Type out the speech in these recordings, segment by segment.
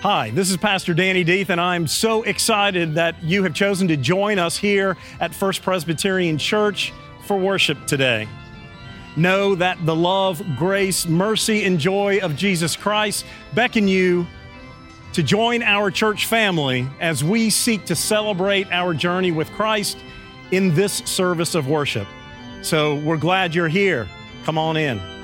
Hi, this is Pastor Danny Deeth, and I'm so excited that you have chosen to join us here at First Presbyterian Church for worship today. Know that the love, grace, mercy, and joy of Jesus Christ beckon you to join our church family as we seek to celebrate our journey with Christ in this service of worship. So we're glad you're here. Come on in.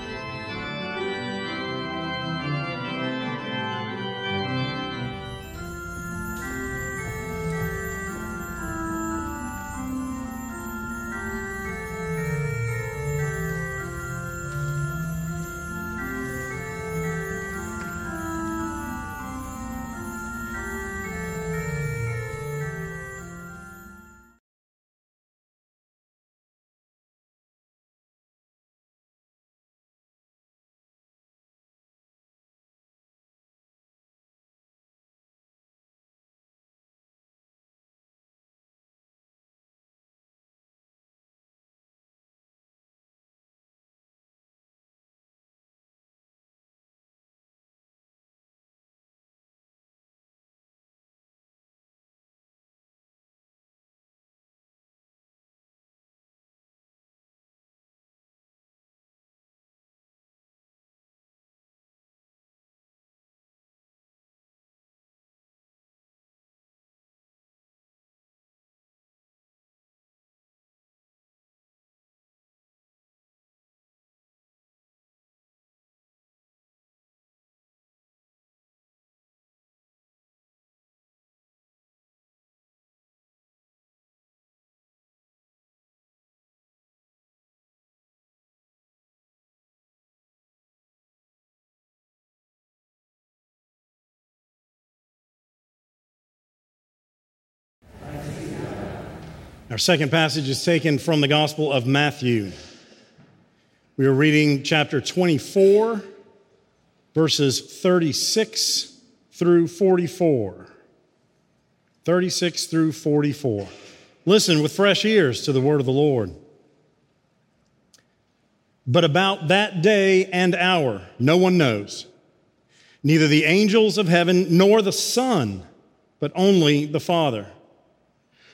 Our second passage is taken from the Gospel of Matthew. We are reading chapter 24, verses 36 through 44. 36 through 44. Listen with fresh ears to the word of the Lord. But about that day and hour, no one knows, neither the angels of heaven nor the Son, but only the Father.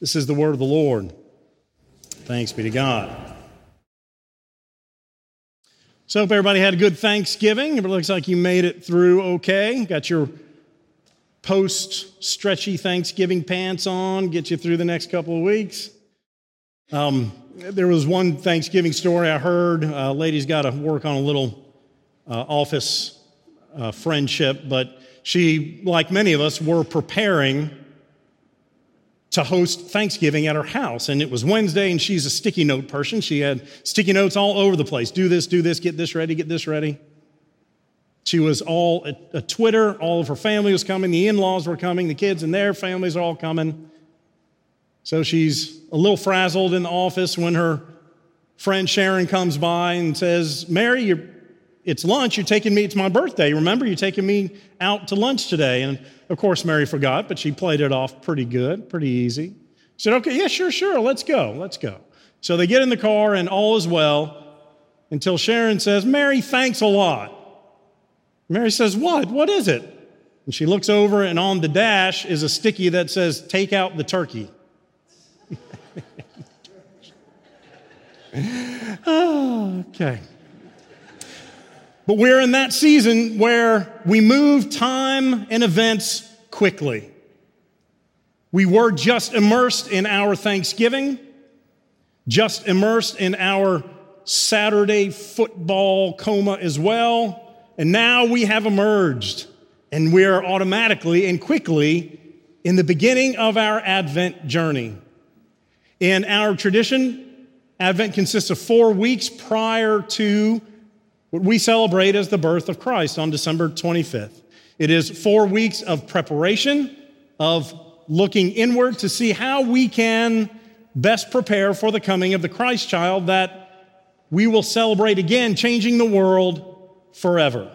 This is the word of the Lord. Thanks be to God. So, hope everybody had a good Thanksgiving. It looks like you made it through okay. Got your post stretchy Thanksgiving pants on, get you through the next couple of weeks. Um, there was one Thanksgiving story I heard. Uh, lady's got to work on a little uh, office uh, friendship, but she, like many of us, were preparing to host Thanksgiving at her house. And it was Wednesday, and she's a sticky note person. She had sticky notes all over the place do this, do this, get this ready, get this ready. She was all a, a Twitter, all of her family was coming, the in laws were coming, the kids and their families are all coming. So she's a little frazzled in the office when her friend Sharon comes by and says, Mary, you're it's lunch. You're taking me, it's my birthday. Remember, you're taking me out to lunch today. And of course, Mary forgot, but she played it off pretty good, pretty easy. She said, okay, yeah, sure, sure, let's go, let's go. So they get in the car and all is well until Sharon says, Mary, thanks a lot. Mary says, what? What is it? And she looks over and on the dash is a sticky that says, take out the turkey. oh, okay. But we're in that season where we move time and events quickly. We were just immersed in our Thanksgiving, just immersed in our Saturday football coma as well. And now we have emerged, and we're automatically and quickly in the beginning of our Advent journey. In our tradition, Advent consists of four weeks prior to what we celebrate as the birth of Christ on December 25th. It is four weeks of preparation, of looking inward to see how we can best prepare for the coming of the Christ child that we will celebrate again, changing the world forever.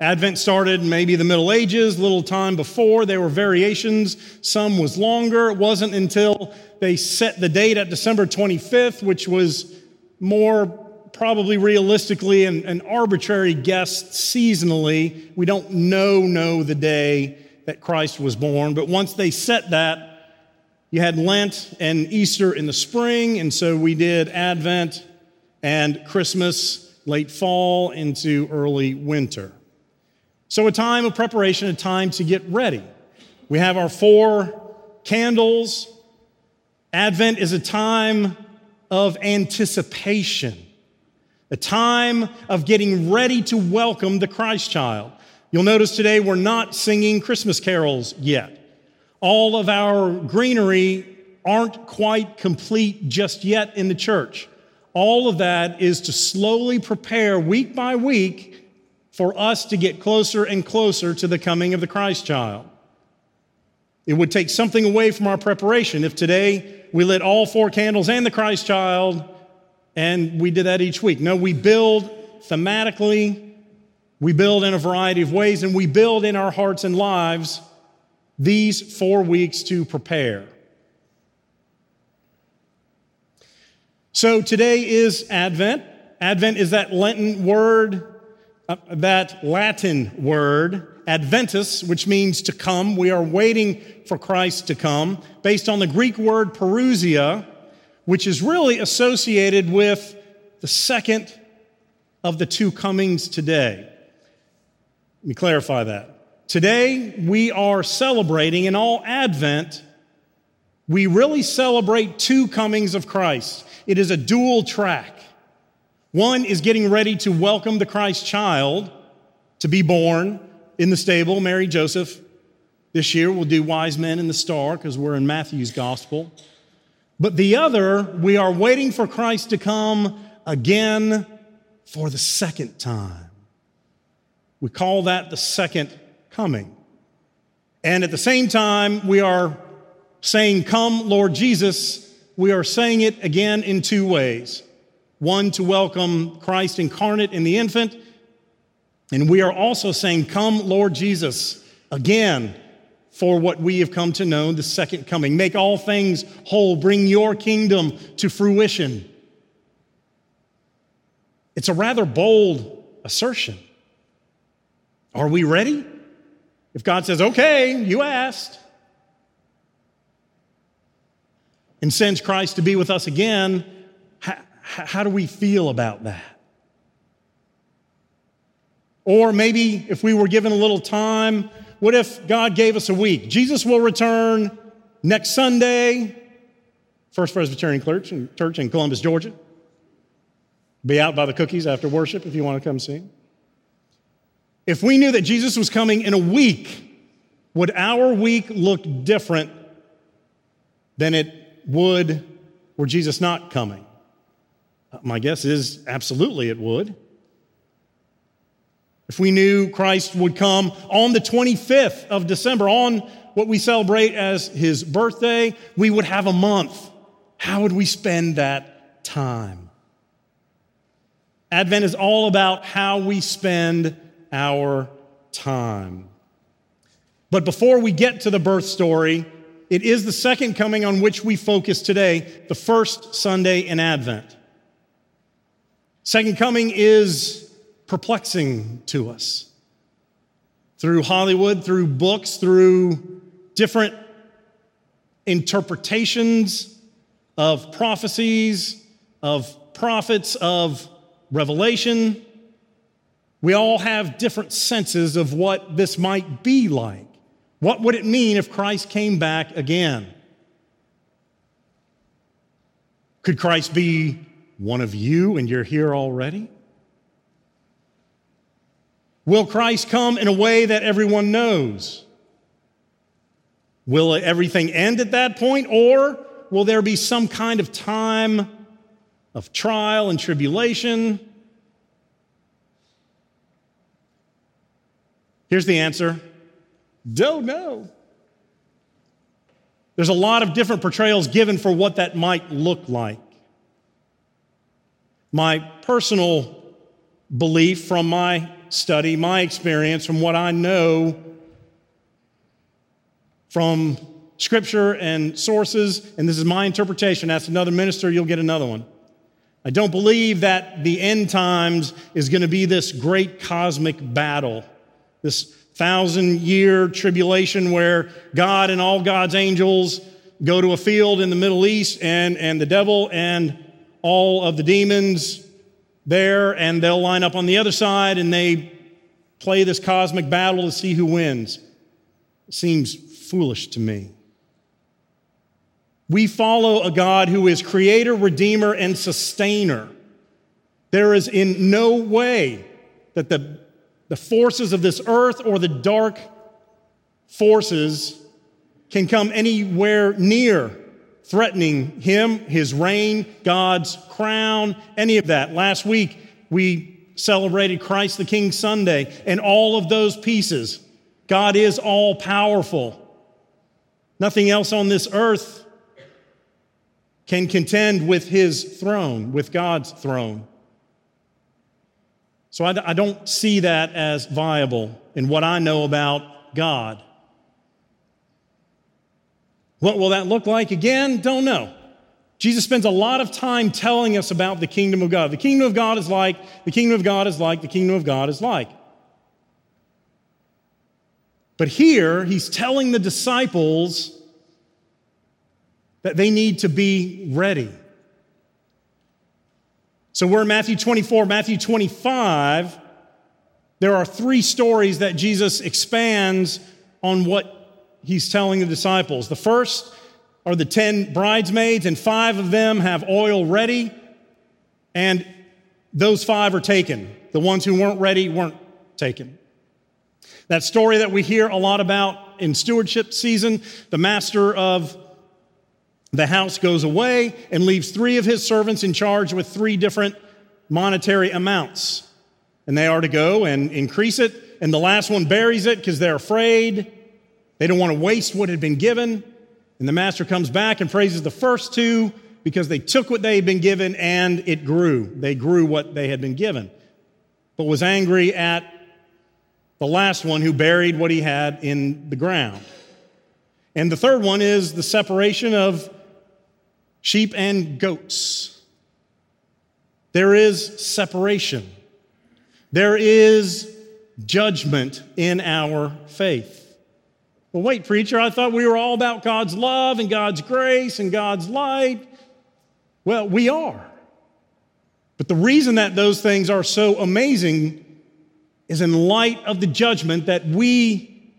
Advent started maybe the Middle Ages, little time before. There were variations. Some was longer. It wasn't until they set the date at December 25th, which was more probably realistically an, an arbitrary guess seasonally. We don't know know the day that Christ was born, but once they set that, you had Lent and Easter in the spring, and so we did Advent and Christmas late fall into early winter. So, a time of preparation, a time to get ready. We have our four candles. Advent is a time of anticipation, a time of getting ready to welcome the Christ child. You'll notice today we're not singing Christmas carols yet. All of our greenery aren't quite complete just yet in the church. All of that is to slowly prepare week by week for us to get closer and closer to the coming of the Christ child. It would take something away from our preparation if today we lit all four candles and the Christ child and we did that each week. No, we build thematically, we build in a variety of ways, and we build in our hearts and lives these four weeks to prepare. So today is Advent. Advent is that Lenten word uh, that Latin word, Adventus, which means to come. We are waiting for Christ to come, based on the Greek word parousia, which is really associated with the second of the two comings today. Let me clarify that. Today, we are celebrating in all Advent, we really celebrate two comings of Christ. It is a dual track. One is getting ready to welcome the Christ child to be born in the stable, Mary Joseph. This year we'll do Wise Men in the Star because we're in Matthew's gospel. But the other, we are waiting for Christ to come again for the second time. We call that the second coming. And at the same time, we are saying, Come, Lord Jesus. We are saying it again in two ways one to welcome Christ incarnate in the infant. And we are also saying, Come, Lord Jesus, again for what we have come to know, the second coming. Make all things whole, bring your kingdom to fruition. It's a rather bold assertion. Are we ready? If God says, okay, you asked, and sends Christ to be with us again, how do we feel about that? Or maybe if we were given a little time, what if God gave us a week? Jesus will return next Sunday, First Presbyterian Church in Columbus, Georgia. Be out by the cookies after worship if you want to come see. If we knew that Jesus was coming in a week, would our week look different than it would were Jesus not coming? Uh, my guess is absolutely it would. If we knew Christ would come on the 25th of December, on what we celebrate as his birthday, we would have a month. How would we spend that time? Advent is all about how we spend our time. But before we get to the birth story, it is the second coming on which we focus today, the first Sunday in Advent. Second coming is perplexing to us. Through Hollywood, through books, through different interpretations of prophecies, of prophets, of revelation, We all have different senses of what this might be like. What would it mean if Christ came back again? Could Christ be one of you and you're here already? Will Christ come in a way that everyone knows? Will everything end at that point, or will there be some kind of time of trial and tribulation? Here's the answer don't know. There's a lot of different portrayals given for what that might look like. My personal belief from my study, my experience, from what I know from scripture and sources, and this is my interpretation. Ask another minister, you'll get another one. I don't believe that the end times is going to be this great cosmic battle, this thousand year tribulation where God and all God's angels go to a field in the Middle East and, and the devil and all of the demons there, and they'll line up on the other side and they play this cosmic battle to see who wins. Seems foolish to me. We follow a God who is creator, redeemer, and sustainer. There is in no way that the, the forces of this earth or the dark forces can come anywhere near threatening him, his reign, God's crown, any of that. Last week, we celebrated Christ the King Sunday, and all of those pieces. God is all powerful. Nothing else on this earth can contend with his throne, with God's throne. So I, I don't see that as viable in what I know about God. What will that look like? Again, don't know. Jesus spends a lot of time telling us about the kingdom of God. The kingdom of God is like, the kingdom of God is like, the kingdom of God is like. But here, he's telling the disciples that they need to be ready. So we're in Matthew 24, Matthew 25. There are three stories that Jesus expands on what he's telling the disciples. The first are the 10 bridesmaids, and five of them have oil ready, and those five are taken. The ones who weren't ready weren't taken. That story that we hear a lot about in stewardship season, the master of the house goes away and leaves three of his servants in charge with three different monetary amounts. And they are to go and increase it. And the last one buries it because they're afraid. They don't want to waste what had been given. And the master comes back and praises the first two because they took what they had been given and it grew. They grew what they had been given. But was angry at the last one who buried what he had in the ground. And the third one is the separation of sheep and goats. There is separation, there is judgment in our faith. Well, wait, preacher, I thought we were all about God's love and God's grace and God's light. Well, we are. But the reason that those things are so amazing is in light of the judgment that we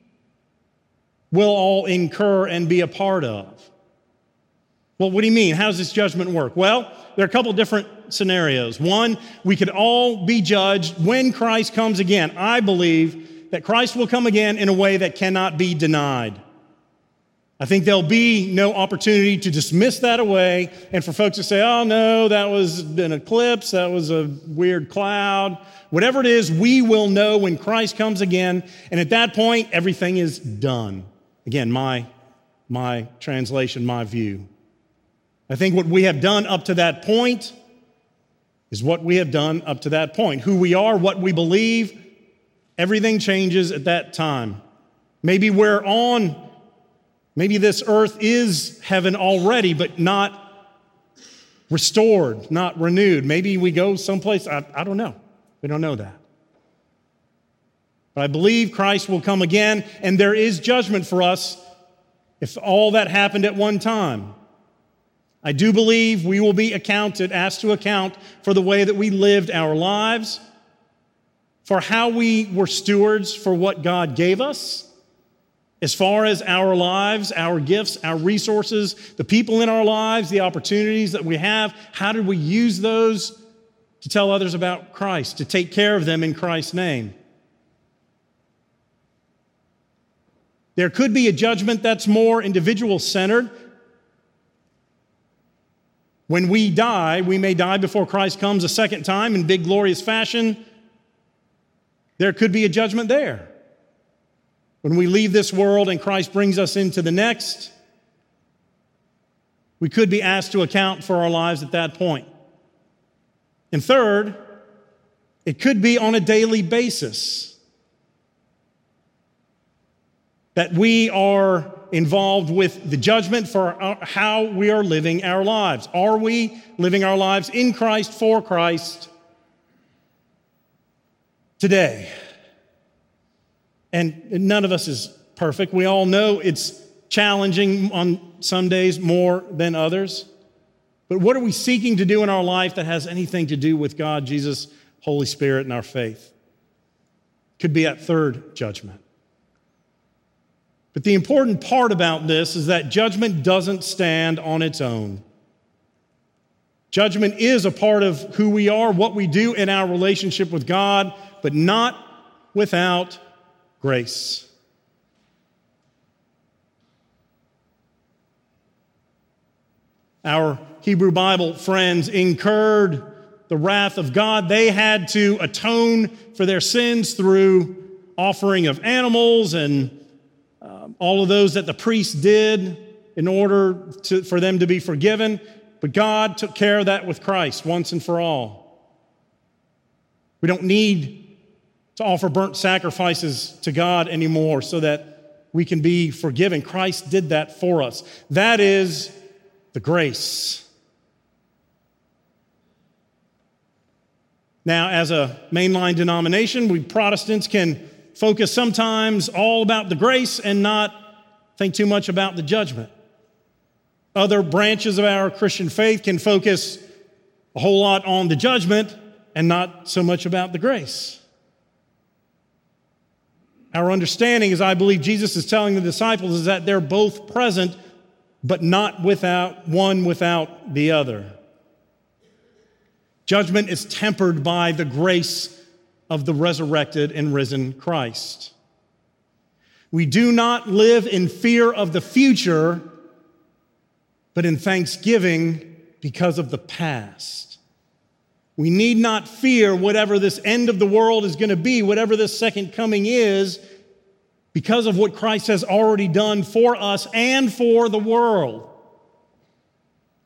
will all incur and be a part of. Well, what do you mean? How does this judgment work? Well, there are a couple different scenarios. One, we could all be judged when Christ comes again. I believe that Christ will come again in a way that cannot be denied. I think there'll be no opportunity to dismiss that away and for folks to say, oh no, that was an eclipse, that was a weird cloud. Whatever it is, we will know when Christ comes again. And at that point, everything is done. Again, my, my translation, my view. I think what we have done up to that point is what we have done up to that point. Who we are, what we believe, everything changes at that time. Maybe we're on, maybe this earth is heaven already, but not restored, not renewed. Maybe we go someplace, I, I don't know. We don't know that. But I believe Christ will come again, and there is judgment for us if all that happened at one time. I do believe we will be accounted, asked to account for the way that we lived our lives, for how we were stewards for what God gave us as far as our lives, our gifts, our resources, the people in our lives, the opportunities that we have. How did we use those to tell others about Christ, to take care of them in Christ's name? There could be a judgment that's more individual centered. When we die, we may die before Christ comes a second time in big, glorious fashion. There could be a judgment there. When we leave this world and Christ brings us into the next, we could be asked to account for our lives at that point. And third, it could be on a daily basis that we are involved with the judgment for how we are living our lives. Are we living our lives in Christ, for Christ, today? And none of us is perfect. We all know it's challenging on some days more than others. But what are we seeking to do in our life that has anything to do with God, Jesus, Holy Spirit, and our faith? Could be at third judgment. But the important part about this is that judgment doesn't stand on its own. Judgment is a part of who we are, what we do in our relationship with God, but not without grace. Our Hebrew Bible friends incurred the wrath of God. They had to atone for their sins through offering of animals and um, all of those that the priests did in order to, for them to be forgiven. But God took care of that with Christ once and for all. We don't need to offer burnt sacrifices to God anymore so that we can be forgiven. Christ did that for us. That is the grace. Now, as a mainline denomination, we Protestants can focus sometimes all about the grace and not think too much about the judgment. Other branches of our Christian faith can focus a whole lot on the judgment and not so much about the grace. Our understanding, as I believe Jesus is telling the disciples, is that they're both present, but not without one without the other. Judgment is tempered by the grace of the resurrected and risen Christ. We do not live in fear of the future, but in thanksgiving because of the past. We need not fear whatever this end of the world is going to be, whatever this second coming is, because of what Christ has already done for us and for the world.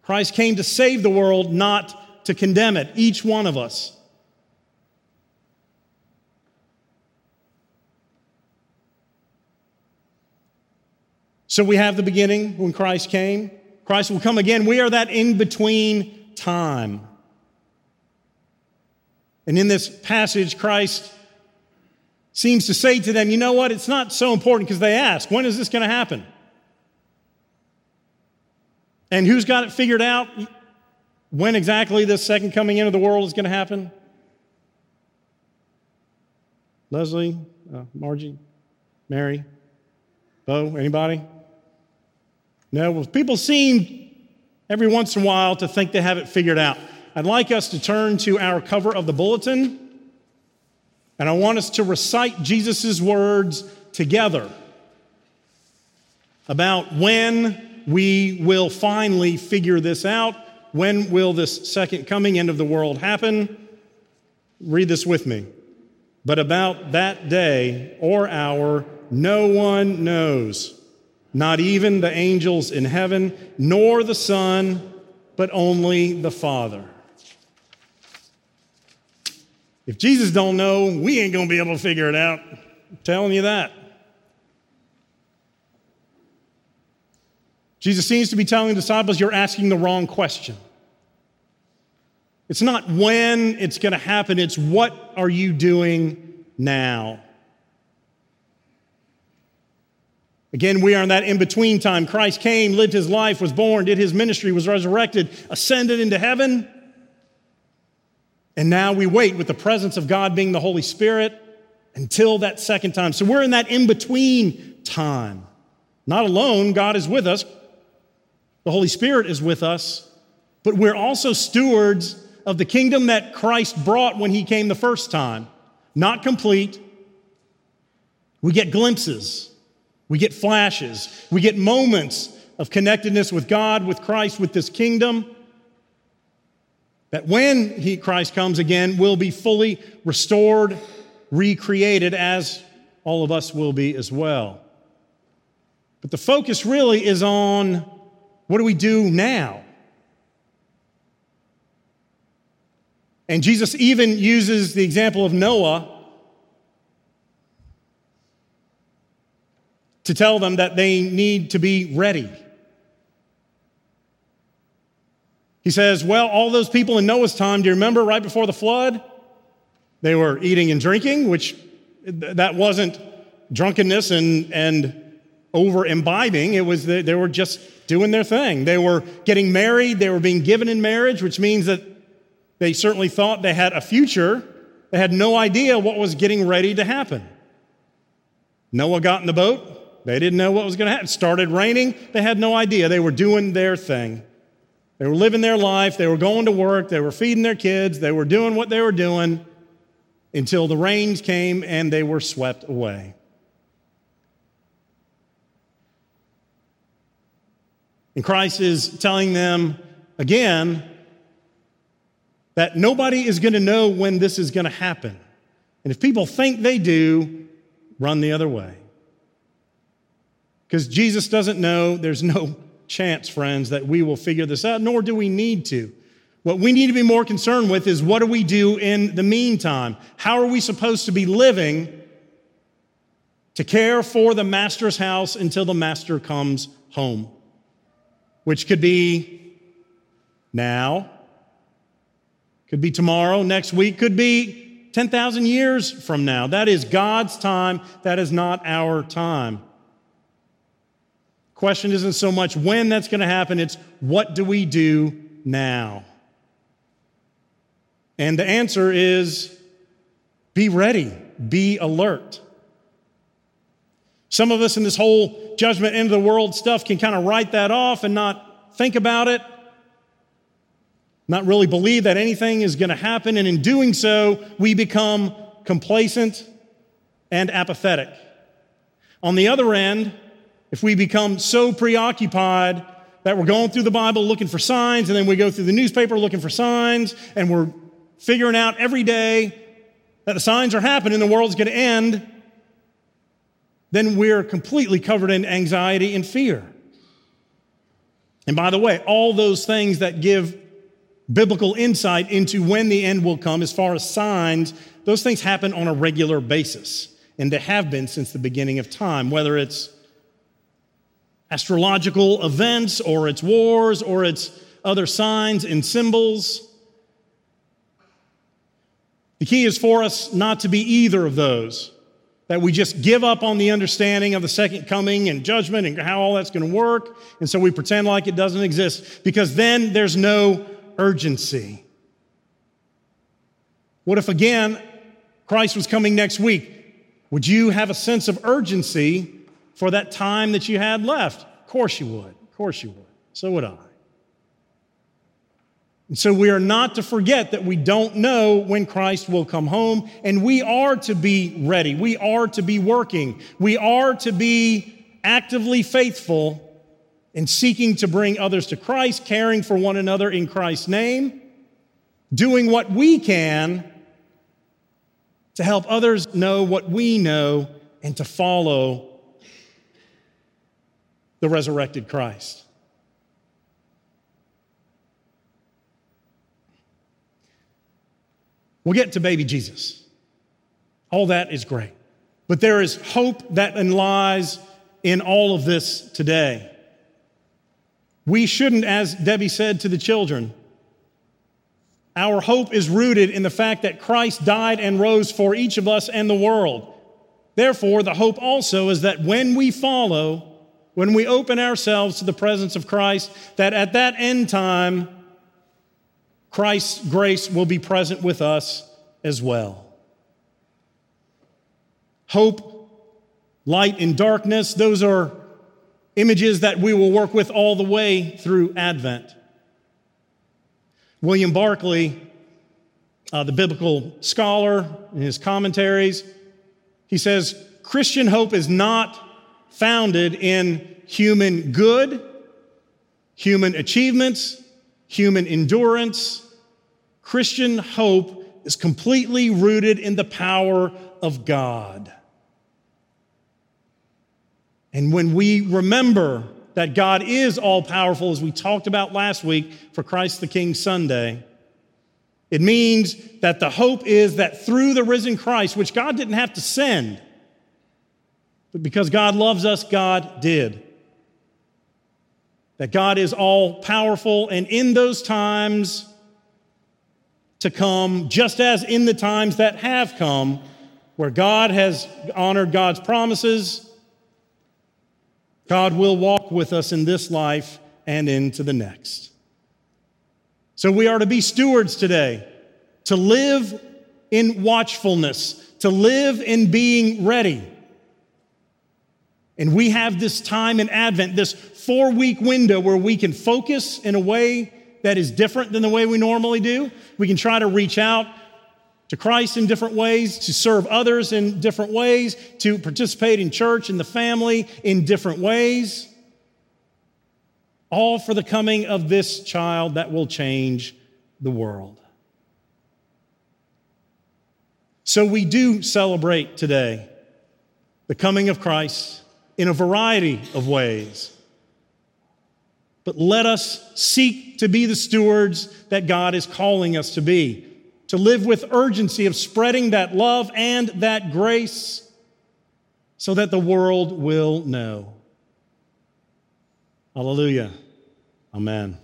Christ came to save the world, not to condemn it, each one of us. So we have the beginning when Christ came. Christ will come again. We are that in between time. And in this passage, Christ seems to say to them, you know what? It's not so important because they ask, when is this going to happen? And who's got it figured out when exactly this second coming into the world is going to happen? Leslie, uh, Margie, Mary, Bo, anybody? No, well, people seem every once in a while to think they have it figured out. I'd like us to turn to our cover of the bulletin, and I want us to recite Jesus' words together about when we will finally figure this out. When will this second coming, end of the world happen? Read this with me. But about that day or hour, no one knows, not even the angels in heaven, nor the Son, but only the Father. If Jesus don't know, we ain't going to be able to figure it out. I'm telling you that. Jesus seems to be telling the disciples, you're asking the wrong question. It's not when it's going to happen, it's what are you doing now? Again, we are in that in between time. Christ came, lived his life, was born, did his ministry, was resurrected, ascended into heaven. And now we wait with the presence of God being the Holy Spirit until that second time. So we're in that in between time. Not alone, God is with us, the Holy Spirit is with us, but we're also stewards of the kingdom that Christ brought when he came the first time. Not complete. We get glimpses, we get flashes, we get moments of connectedness with God, with Christ, with this kingdom. That when he, Christ comes again, will be fully restored, recreated, as all of us will be as well. But the focus really is on what do we do now? And Jesus even uses the example of Noah to tell them that they need to be ready. He says, Well, all those people in Noah's time, do you remember right before the flood? They were eating and drinking, which that wasn't drunkenness and, and over imbibing. It was that they were just doing their thing. They were getting married, they were being given in marriage, which means that they certainly thought they had a future. They had no idea what was getting ready to happen. Noah got in the boat. They didn't know what was going to happen. It started raining. They had no idea. They were doing their thing. They were living their life. They were going to work. They were feeding their kids. They were doing what they were doing until the rains came and they were swept away. And Christ is telling them again that nobody is going to know when this is going to happen. And if people think they do, run the other way. Because Jesus doesn't know, there's no chance, friends, that we will figure this out, nor do we need to. What we need to be more concerned with is what do we do in the meantime? How are we supposed to be living to care for the master's house until the master comes home? Which could be now, could be tomorrow, next week, could be 10,000 years from now. That is God's time. That is not our time. Question isn't so much when that's going to happen, it's what do we do now? And the answer is be ready, be alert. Some of us in this whole judgment end of the world stuff can kind of write that off and not think about it not really believe that anything is going to happen. And in doing so, we become complacent and apathetic. On the other end, if we become so preoccupied that we're going through the Bible looking for signs, and then we go through the newspaper looking for signs, and we're figuring out every day that the signs are happening, the world's going to end, then we're completely covered in anxiety and fear. And by the way, all those things that give biblical insight into when the end will come as far as signs, those things happen on a regular basis. And they have been since the beginning of time, whether it's astrological events or it's wars or it's other signs and symbols. The key is for us not to be either of those, that we just give up on the understanding of the second coming and judgment and how all that's going to work. And so we pretend like it doesn't exist because then there's no urgency. What if, again, Christ was coming next week? Would you have a sense of urgency for that time that you had left? Of course you would. Of course you would. So would I. And so we are not to forget that we don't know when Christ will come home, and we are to be ready. We are to be working. We are to be actively faithful in seeking to bring others to Christ, caring for one another in Christ's name, doing what we can to help others know what we know and to follow the resurrected Christ. We'll get to baby Jesus. All that is great. But there is hope that lies in all of this today. We shouldn't, as Debbie said to the children, our hope is rooted in the fact that Christ died and rose for each of us and the world. Therefore, the hope also is that when we follow, when we open ourselves to the presence of Christ, that at that end time, Christ's grace will be present with us as well. Hope, light, and darkness, those are images that we will work with all the way through Advent. William Barclay, uh, the biblical scholar, in his commentaries, he says Christian hope is not founded in human good, human achievements, human endurance. Christian hope is completely rooted in the power of God. And when we remember that God is all powerful, as we talked about last week for Christ the King Sunday, it means that the hope is that through the risen Christ, which God didn't have to send, but because God loves us, God did. That God is all powerful, and in those times to come, just as in the times that have come, where God has honored God's promises God will walk with us in this life and into the next. So we are to be stewards today, to live in watchfulness, to live in being ready. And we have this time in Advent, this four week window where we can focus in a way that is different than the way we normally do. We can try to reach out to Christ in different ways, to serve others in different ways, to participate in church and the family in different ways. All for the coming of this child that will change the world. So we do celebrate today the coming of Christ in a variety of ways. But let us seek to be the stewards that God is calling us to be to live with urgency of spreading that love and that grace so that the world will know. Hallelujah. Amen.